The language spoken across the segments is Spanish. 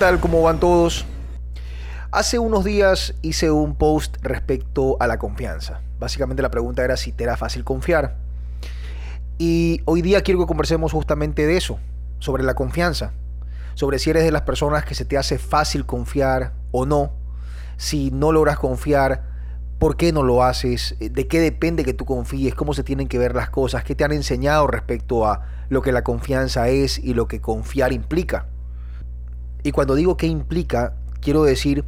tal? ¿Cómo van todos? Hace unos días hice un post respecto a la confianza. Básicamente la pregunta era si te era fácil confiar. Y hoy día quiero que conversemos justamente de eso, sobre la confianza, sobre si eres de las personas que se te hace fácil confiar o no, si no logras confiar, por qué no lo haces, de qué depende que tú confíes, cómo se tienen que ver las cosas, qué te han enseñado respecto a lo que la confianza es y lo que confiar implica. Y cuando digo qué implica, quiero decir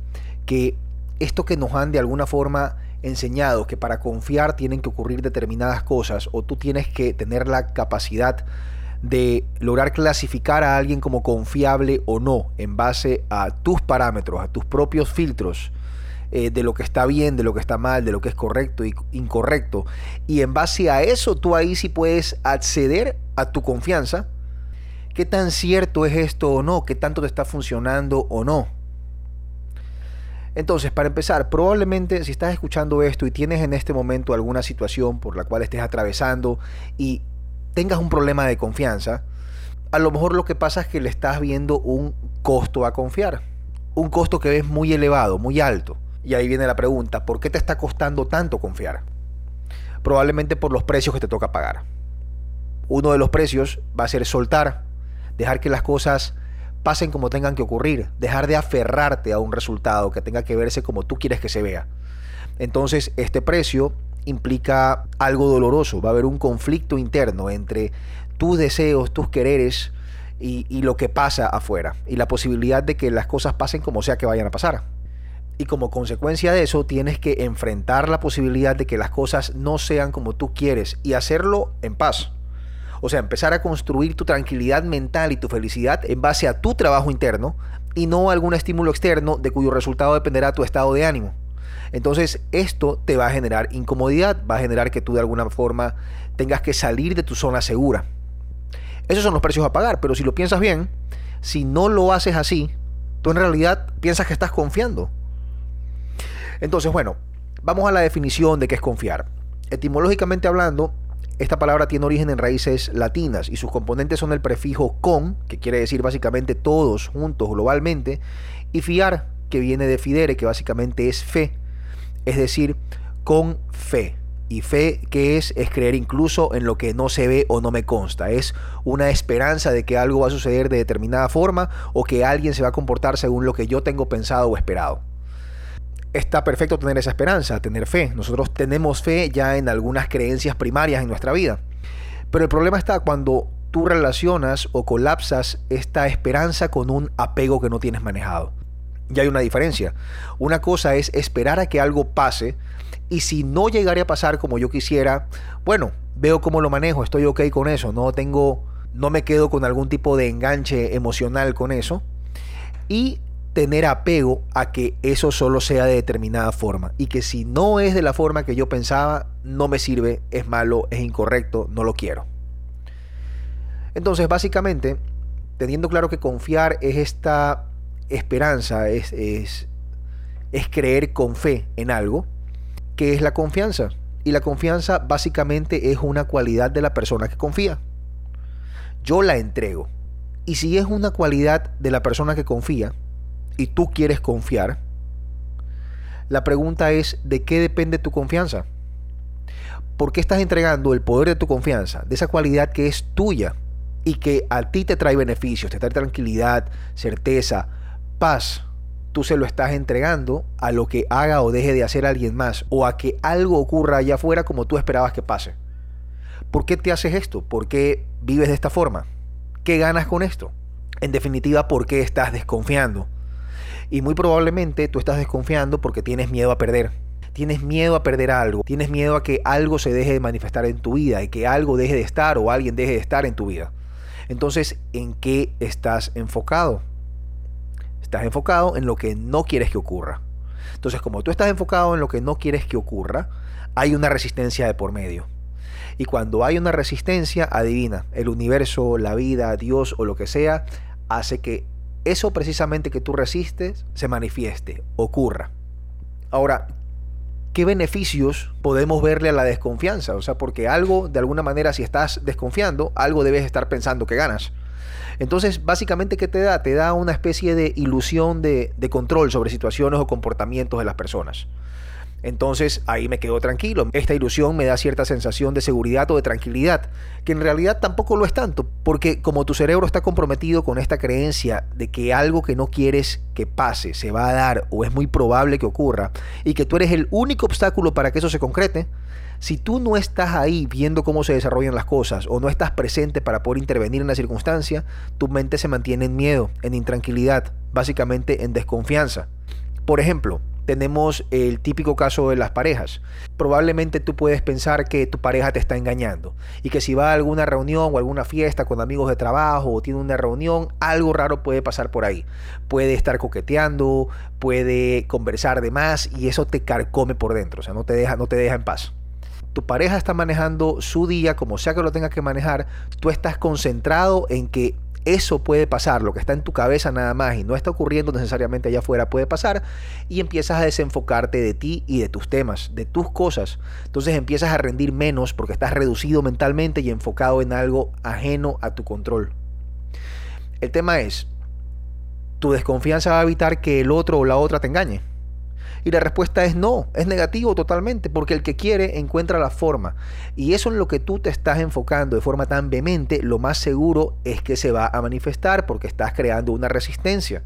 que esto que nos han de alguna forma enseñado, que para confiar tienen que ocurrir determinadas cosas o tú tienes que tener la capacidad de lograr clasificar a alguien como confiable o no en base a tus parámetros, a tus propios filtros eh, de lo que está bien, de lo que está mal, de lo que es correcto y incorrecto. Y en base a eso tú ahí sí puedes acceder a tu confianza qué tan cierto es esto o no, qué tanto te está funcionando o no. Entonces, para empezar, probablemente si estás escuchando esto y tienes en este momento alguna situación por la cual estés atravesando y tengas un problema de confianza, a lo mejor lo que pasa es que le estás viendo un costo a confiar. Un costo que ves muy elevado, muy alto. Y ahí viene la pregunta, ¿por qué te está costando tanto confiar? Probablemente por los precios que te toca pagar. Uno de los precios va a ser soltar dejar que las cosas pasen como tengan que ocurrir, dejar de aferrarte a un resultado que tenga que verse como tú quieres que se vea. Entonces, este precio implica algo doloroso, va a haber un conflicto interno entre tus deseos, tus quereres y, y, lo que pasa afuera, y la posibilidad de que las cosas pasen como sea que vayan a pasar. Y como consecuencia de eso, tienes que enfrentar la posibilidad de que las cosas no sean como tú quieres y hacerlo en paz. O sea, empezar a construir tu tranquilidad mental y tu felicidad en base a tu trabajo interno y no a algún estímulo externo de cuyo resultado dependerá tu estado de ánimo. Entonces esto te va a generar incomodidad, va a generar que tú de alguna forma tengas que salir de tu zona segura. Esos son los precios a pagar, pero si lo piensas bien, si no lo haces así, tú en realidad piensas que estás confiando. Entonces, bueno, vamos a la definición de qué es confiar. Etimológicamente hablando, esta palabra tiene origen en raíces latinas y sus componentes son el prefijo con, que quiere decir básicamente todos juntos globalmente, y fiar, que viene de fidere, que básicamente es fe, es decir, con fe. Y fe, que es? Es creer incluso en lo que no se ve o no me consta. Es una esperanza de que algo va a suceder de determinada forma o que alguien se va a comportar según lo que yo tengo pensado o esperado está perfecto tener esa esperanza, tener fe. Nosotros tenemos fe ya en algunas creencias primarias en nuestra vida. Pero el problema está cuando tú relacionas o colapsas esta esperanza con un apego que no tienes manejado. Y hay una diferencia. Una cosa es esperar a que algo pase y si no llegara a pasar como yo quisiera, bueno, veo cómo lo manejo, estoy ok con eso, no tengo, no me quedo con algún tipo de enganche emocional con eso. Y tener apego a que eso solo sea de determinada forma y que si no es de la forma que yo pensaba, no me sirve, es malo, es incorrecto, no lo quiero. Entonces, básicamente, teniendo claro que confiar es esta esperanza, es, es, es creer con fe en algo, que es la confianza. Y la confianza básicamente es una cualidad de la persona que confía. Yo la entrego. Y si es una cualidad de la persona que confía, y tú quieres confiar, la pregunta es, ¿de qué depende tu confianza? ¿Por qué estás entregando el poder de tu confianza, de esa cualidad que es tuya y que a ti te trae beneficios, te trae tranquilidad, certeza, paz? Tú se lo estás entregando a lo que haga o deje de hacer alguien más o a que algo ocurra allá afuera como tú esperabas que pase. ¿Por qué te haces esto? ¿Por qué vives de esta forma? ¿Qué ganas con esto? En definitiva, ¿por qué estás desconfiando? Y muy probablemente tú estás desconfiando porque tienes miedo a perder. Tienes miedo a perder algo. Tienes miedo a que algo se deje de manifestar en tu vida y que algo deje de estar o alguien deje de estar en tu vida. Entonces, ¿en qué estás enfocado? Estás enfocado en lo que no quieres que ocurra. Entonces, como tú estás enfocado en lo que no quieres que ocurra, hay una resistencia de por medio. Y cuando hay una resistencia, adivina, el universo, la vida, Dios o lo que sea, hace que eso precisamente que tú resistes se manifieste, ocurra. Ahora, ¿qué beneficios podemos verle a la desconfianza? O sea, porque algo, de alguna manera, si estás desconfiando, algo debes estar pensando que ganas. Entonces, básicamente, ¿qué te da? Te da una especie de ilusión de, de control sobre situaciones o comportamientos de las personas. Entonces ahí me quedo tranquilo. Esta ilusión me da cierta sensación de seguridad o de tranquilidad, que en realidad tampoco lo es tanto, porque como tu cerebro está comprometido con esta creencia de que algo que no quieres que pase se va a dar o es muy probable que ocurra, y que tú eres el único obstáculo para que eso se concrete, si tú no estás ahí viendo cómo se desarrollan las cosas o no estás presente para poder intervenir en la circunstancia, tu mente se mantiene en miedo, en intranquilidad, básicamente en desconfianza. Por ejemplo, tenemos el típico caso de las parejas. Probablemente tú puedes pensar que tu pareja te está engañando y que si va a alguna reunión o alguna fiesta con amigos de trabajo o tiene una reunión, algo raro puede pasar por ahí. Puede estar coqueteando, puede conversar de más y eso te carcome por dentro, o sea, no te deja, no te deja en paz tu pareja está manejando su día como sea que lo tengas que manejar, tú estás concentrado en que eso puede pasar, lo que está en tu cabeza nada más y no está ocurriendo necesariamente allá afuera puede pasar y empiezas a desenfocarte de ti y de tus temas, de tus cosas. Entonces empiezas a rendir menos porque estás reducido mentalmente y enfocado en algo ajeno a tu control. El tema es, tu desconfianza va a evitar que el otro o la otra te engañe. Y la respuesta es no, es negativo totalmente, porque el que quiere encuentra la forma. Y eso en lo que tú te estás enfocando de forma tan vehemente, lo más seguro es que se va a manifestar porque estás creando una resistencia.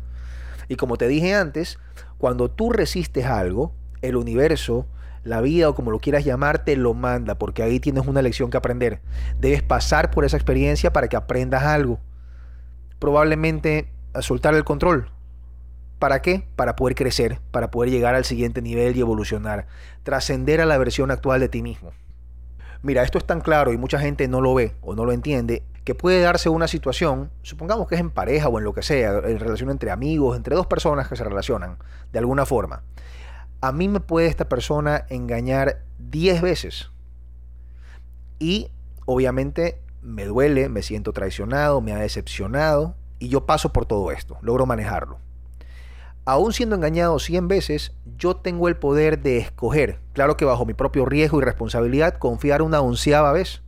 Y como te dije antes, cuando tú resistes algo, el universo, la vida o como lo quieras llamar, te lo manda, porque ahí tienes una lección que aprender. Debes pasar por esa experiencia para que aprendas algo. Probablemente a soltar el control, ¿Para qué? Para poder crecer, para poder llegar al siguiente nivel y evolucionar, trascender a la versión actual de ti mismo. Mira, esto es tan claro y mucha gente no lo ve o no lo entiende, que puede darse una situación, supongamos que es en pareja o en lo que sea, en relación entre amigos, entre dos personas que se relacionan de alguna forma. A mí me puede esta persona engañar 10 veces. Y obviamente me duele, me siento traicionado, me ha decepcionado y yo paso por todo esto, logro manejarlo aún siendo engañado 100 veces, yo tengo el poder de escoger, claro que bajo mi propio riesgo y responsabilidad, confiar una onceava vez.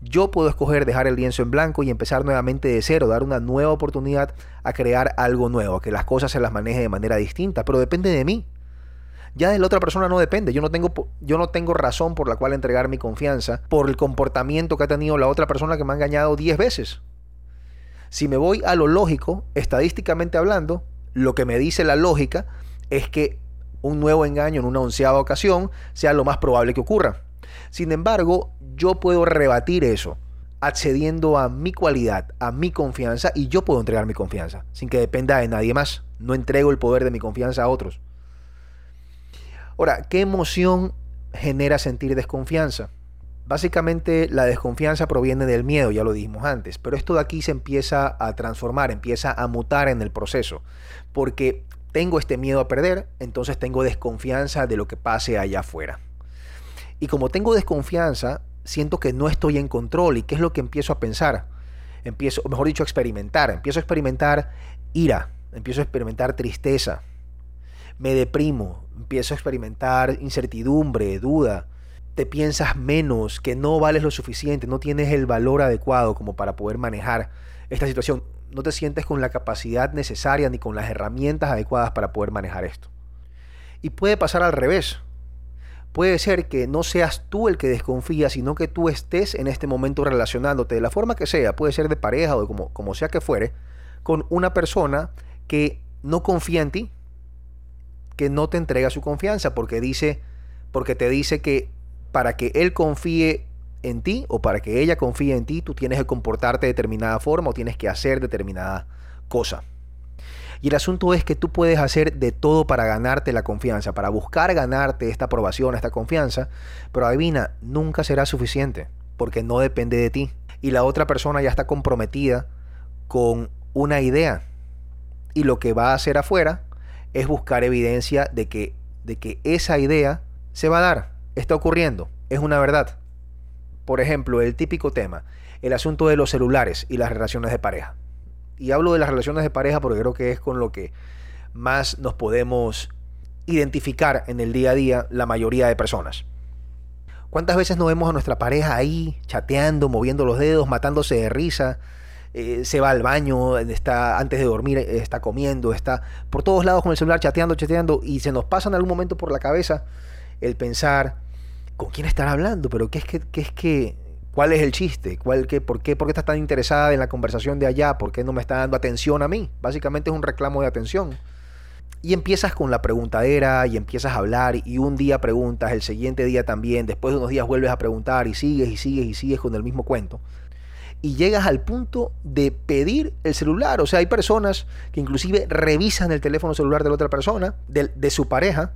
Yo puedo escoger dejar el lienzo en blanco y empezar nuevamente de cero, dar una nueva oportunidad a crear algo nuevo, a que las cosas se las maneje de manera distinta, pero depende de mí. Ya de la otra persona no depende, yo no tengo, yo no tengo razón por la cual entregar mi confianza por el comportamiento que ha tenido la otra persona que me ha engañado 10 veces. Si me voy a lo lógico, estadísticamente hablando, lo que me dice la lógica es que un nuevo engaño en una onceava ocasión sea lo más probable que ocurra. Sin embargo, yo puedo rebatir eso accediendo a mi cualidad, a mi confianza y yo puedo entregar mi confianza sin que dependa de nadie más. No entrego el poder de mi confianza a otros. Ahora, ¿qué emoción genera sentir desconfianza? Básicamente la desconfianza proviene del miedo, ya lo dijimos antes, pero esto de aquí se empieza a transformar, empieza a mutar en el proceso, porque tengo este miedo a perder, entonces tengo desconfianza de lo que pase allá afuera. Y como tengo desconfianza, siento que no estoy en control y qué es lo que empiezo a pensar. Empiezo, mejor dicho, a experimentar. Empiezo a experimentar ira, empiezo a experimentar tristeza, me deprimo, empiezo a experimentar incertidumbre, duda, te piensas menos, que no vales lo suficiente, no tienes el valor adecuado como para poder manejar esta situación. No te sientes con la capacidad necesaria ni con las herramientas adecuadas para poder manejar esto. Y puede pasar al revés. Puede ser que no seas tú el que desconfía, sino que tú estés en este momento relacionándote de la forma que sea, puede ser de pareja o de como, como sea que fuere, con una persona que no confía en ti, que no te entrega su confianza porque dice, porque te dice que para que él confíe en ti o para que ella confíe en ti, tú tienes que comportarte de determinada forma o tienes que hacer determinada cosa. Y el asunto es que tú puedes hacer de todo para ganarte la confianza, para buscar ganarte esta aprobación, esta confianza, pero adivina, nunca será suficiente, porque no depende de ti. Y la otra persona ya está comprometida con una idea. Y lo que va a hacer afuera es buscar evidencia de que, de que esa idea se va a dar está ocurriendo, es una verdad. Por ejemplo, el típico tema, el asunto de los celulares y las relaciones de pareja. Y hablo de las relaciones de pareja porque creo que es con lo que más nos podemos identificar en el día a día la mayoría de personas. ¿Cuántas veces no vemos a nuestra pareja ahí chateando, moviendo los dedos, matándose de risa, eh, se va al baño, está antes de dormir, está comiendo, está por todos lados con el celular chateando, chateando y se nos pasa en algún momento por la cabeza el pensar con quién estar hablando, pero qué es que, qué es que ¿Cuál es el chiste? ¿Cuál, qué, por, qué, ¿Por qué estás tan interesada en la conversación de allá? ¿Por qué no me está dando atención a mí? Básicamente es un reclamo de atención. Y empiezas con la preguntadera y empiezas a hablar y un día preguntas, el siguiente día también, después de unos días vuelves a preguntar y sigues y sigues y sigues con el mismo cuento y llegas al punto de pedir el celular. O sea, hay personas que inclusive revisan el teléfono celular de la otra persona, de, su pareja,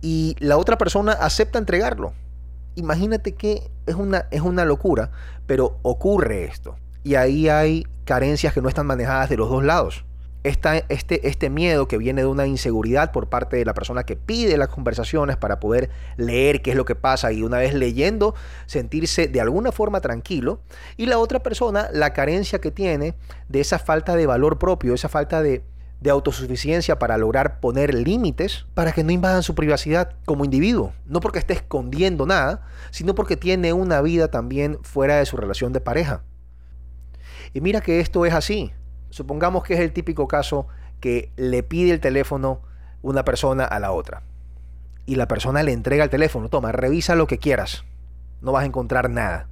y la otra persona acepta entregarlo. Imagínate que es una, es una locura, pero ocurre esto. Y ahí hay carencias que no están manejadas de los dos lados este, este miedo que viene de una inseguridad por parte de la persona que pide las conversaciones para poder leer qué es lo que pasa y una vez leyendo sentirse de alguna forma tranquilo y la otra persona la carencia que tiene de esa falta de valor propio, esa falta de, de autosuficiencia para lograr poner límites para que no invadan su privacidad como individuo. No porque esté escondiendo nada, sino porque tiene una vida también fuera de su relación de pareja. Y mira que esto es así. Supongamos que es el típico caso que le pide el teléfono una persona a la otra. Y la persona le entrega el teléfono. Toma, revisa lo que quieras. No vas a encontrar nada.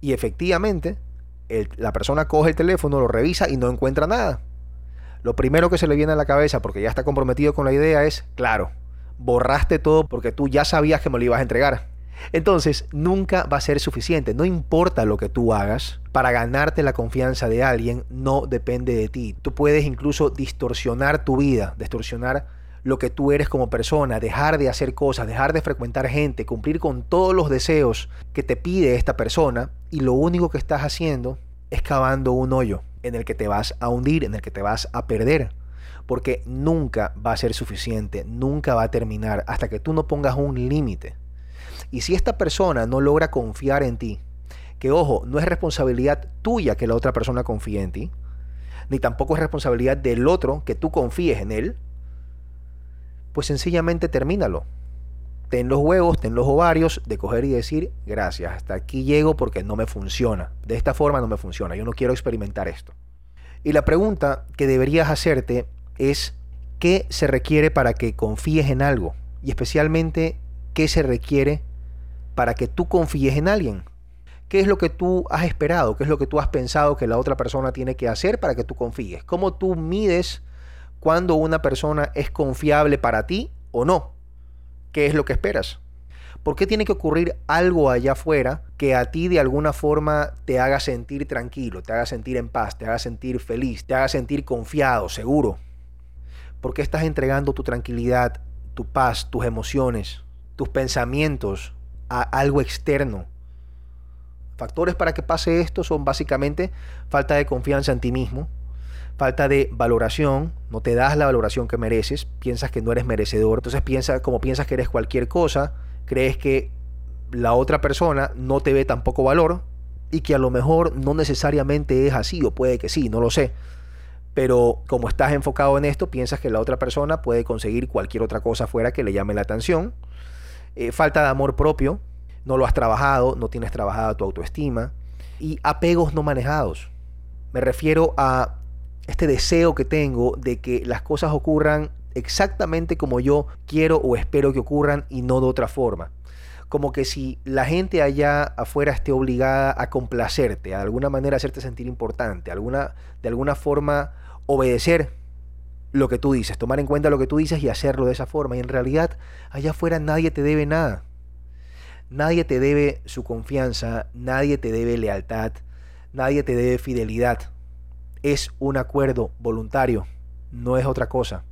Y efectivamente, la persona coge el teléfono, lo revisa y no encuentra nada. Lo primero que se le viene a la cabeza, porque ya está comprometido con la idea, es, claro, borraste todo porque tú ya sabías que me lo ibas a entregar. Entonces, nunca va a ser suficiente. No importa lo que tú hagas, para ganarte la confianza de alguien no depende de ti. Tú puedes incluso distorsionar tu vida, distorsionar lo que tú eres como persona, dejar de hacer cosas, dejar de frecuentar gente, cumplir con todos los deseos que te pide esta persona y lo único que estás haciendo es cavando un hoyo en el que te vas a hundir, en el que te vas a perder. Porque nunca va a ser suficiente, nunca va a terminar hasta que tú no pongas un límite. Y si esta persona no logra confiar en ti, que ojo, no es responsabilidad tuya que la otra persona confíe en ti, ni tampoco es responsabilidad del otro que tú confíes en él, pues sencillamente termínalo. Ten los huevos, ten los ovarios de coger y decir, gracias, hasta aquí llego porque no me funciona. De esta forma no me funciona, yo no quiero experimentar esto. Y la pregunta que deberías hacerte es, ¿qué se requiere para que confíes en algo? Y especialmente, ¿qué se requiere para que tú confíes en alguien. ¿Qué es lo que tú has esperado? ¿Qué es lo que tú has pensado que la otra persona tiene que hacer para que tú confíes? ¿Cómo tú mides cuando una persona es confiable para ti o no? ¿Qué es lo que esperas? ¿Por qué tiene que ocurrir algo allá afuera que a ti de alguna forma te haga sentir tranquilo, te haga sentir en paz, te haga sentir feliz, te haga sentir confiado, seguro? ¿Por qué estás entregando tu tranquilidad, tu paz, tus emociones, tus pensamientos a algo externo. Factores para que pase esto son básicamente falta de confianza en ti mismo, falta de valoración, no te das la valoración que mereces, piensas que no eres merecedor, entonces piensas como piensas que eres cualquier cosa, crees que la otra persona no te ve tampoco valor y que a lo mejor no necesariamente es así o puede que sí, no lo sé. Pero como estás enfocado en esto, piensas que la otra persona puede conseguir cualquier otra cosa fuera que le llame la atención eh, falta de amor propio, no lo has trabajado, no tienes trabajada tu autoestima y apegos no manejados. Me refiero a este deseo que tengo de que las cosas ocurran exactamente como yo quiero o espero que ocurran y no de otra forma. Como que si la gente allá afuera esté obligada a complacerte, a alguna manera hacerte sentir importante, alguna, de alguna forma obedecer lo que tú dices, tomar en cuenta lo que tú dices y hacerlo de esa forma. Y en realidad, allá afuera nadie te debe nada. Nadie te debe su confianza, nadie te debe lealtad, nadie te debe fidelidad. Es un acuerdo voluntario, no es otra cosa.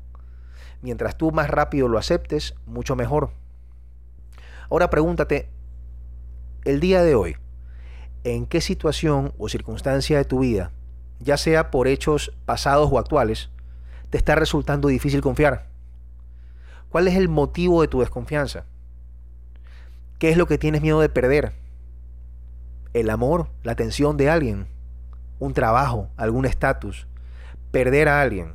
Mientras tú más rápido lo aceptes, mucho mejor. Ahora pregúntate, el día de hoy, ¿en qué situación o circunstancia de tu vida, ya sea por hechos pasados o actuales, te está resultando difícil confiar? ¿Cuál es el motivo de tu desconfianza? ¿Qué es lo que tienes miedo de perder? ¿El amor? ¿La atención de alguien? ¿Un trabajo? ¿Algún estatus? ¿Perder a alguien?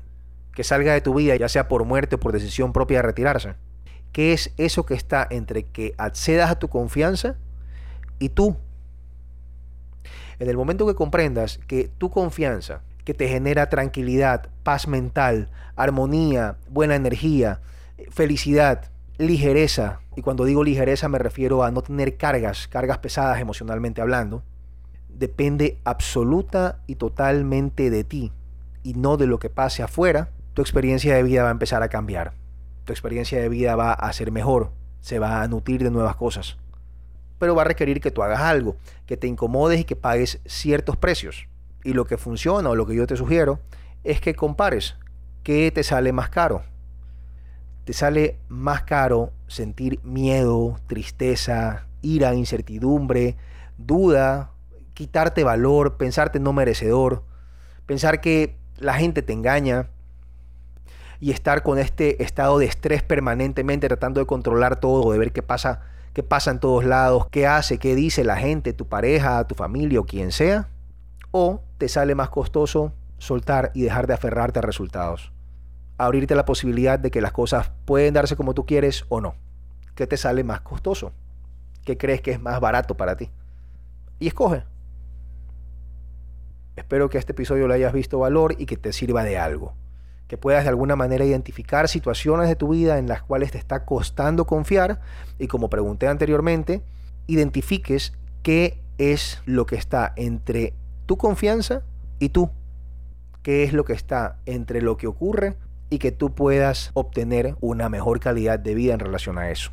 Que salga de tu vida, ya sea por muerte o por decisión propia de retirarse. ¿Qué es eso que está entre que accedas a tu confianza y tú? En el momento que comprendas que tu confianza, que te genera tranquilidad, paz mental, armonía, buena energía, felicidad, ligereza, y cuando digo ligereza me refiero a no tener cargas, cargas pesadas emocionalmente hablando, depende absoluta y totalmente de ti y no de lo que pase afuera, tu experiencia de vida va a empezar a cambiar. Tu experiencia de vida va a ser mejor, se va a nutrir de nuevas cosas. Pero va a requerir que tú hagas algo, que te incomodes y que pagues ciertos precios. Y lo que funciona o lo que yo te sugiero es que compares qué te sale más caro. Te sale más caro sentir miedo, tristeza, ira, incertidumbre, duda, quitarte valor, pensarte no merecedor, pensar que la gente te engaña y estar con este estado de estrés permanentemente tratando de controlar todo, de ver qué pasa, qué pasa en todos lados, qué hace, qué dice la gente, tu pareja, tu familia o quien sea, o te sale más costoso soltar y dejar de aferrarte a resultados. Abrirte la posibilidad de que las cosas pueden darse como tú quieres o no. ¿Qué te sale más costoso? ¿Qué crees que es más barato para ti? Y escoge. Espero que este episodio le hayas visto valor y que te sirva de algo. Que puedas de alguna manera identificar situaciones de tu vida en las cuales te está costando confiar y como pregunté anteriormente, identifiques qué es lo que está entre tu confianza y tú. ¿Qué es lo que está entre lo que ocurre y que tú puedas obtener una mejor calidad de vida en relación a eso?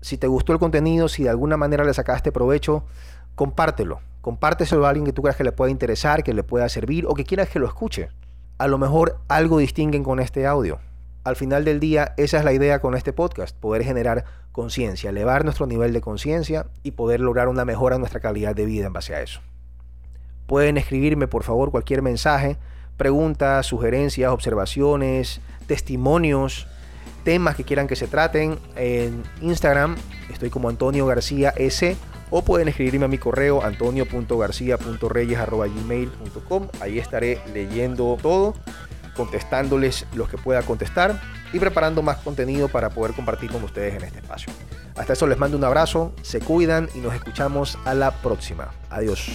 Si te gustó el contenido, si de alguna manera le sacaste provecho, compártelo compárteselo a alguien que tú creas que le pueda interesar, que le pueda servir o que quieras que lo escuche. A lo mejor algo distinguen con este audio. Al final del día, esa es la idea con este podcast, poder generar conciencia, elevar nuestro nivel de conciencia y poder lograr una mejora en nuestra calidad de vida en base a eso. Pueden escribirme, por favor, cualquier mensaje, preguntas, sugerencias, observaciones, testimonios, temas que quieran que se traten en Instagram. Estoy como Antonio García S o pueden escribirme a mi correo antonio.garcia.reyes.gmail.com. Ahí estaré leyendo todo, contestándoles los que pueda contestar y preparando más contenido para poder compartir con ustedes en este espacio. Hasta eso les mando un abrazo, se cuidan y nos escuchamos a la próxima. Adiós.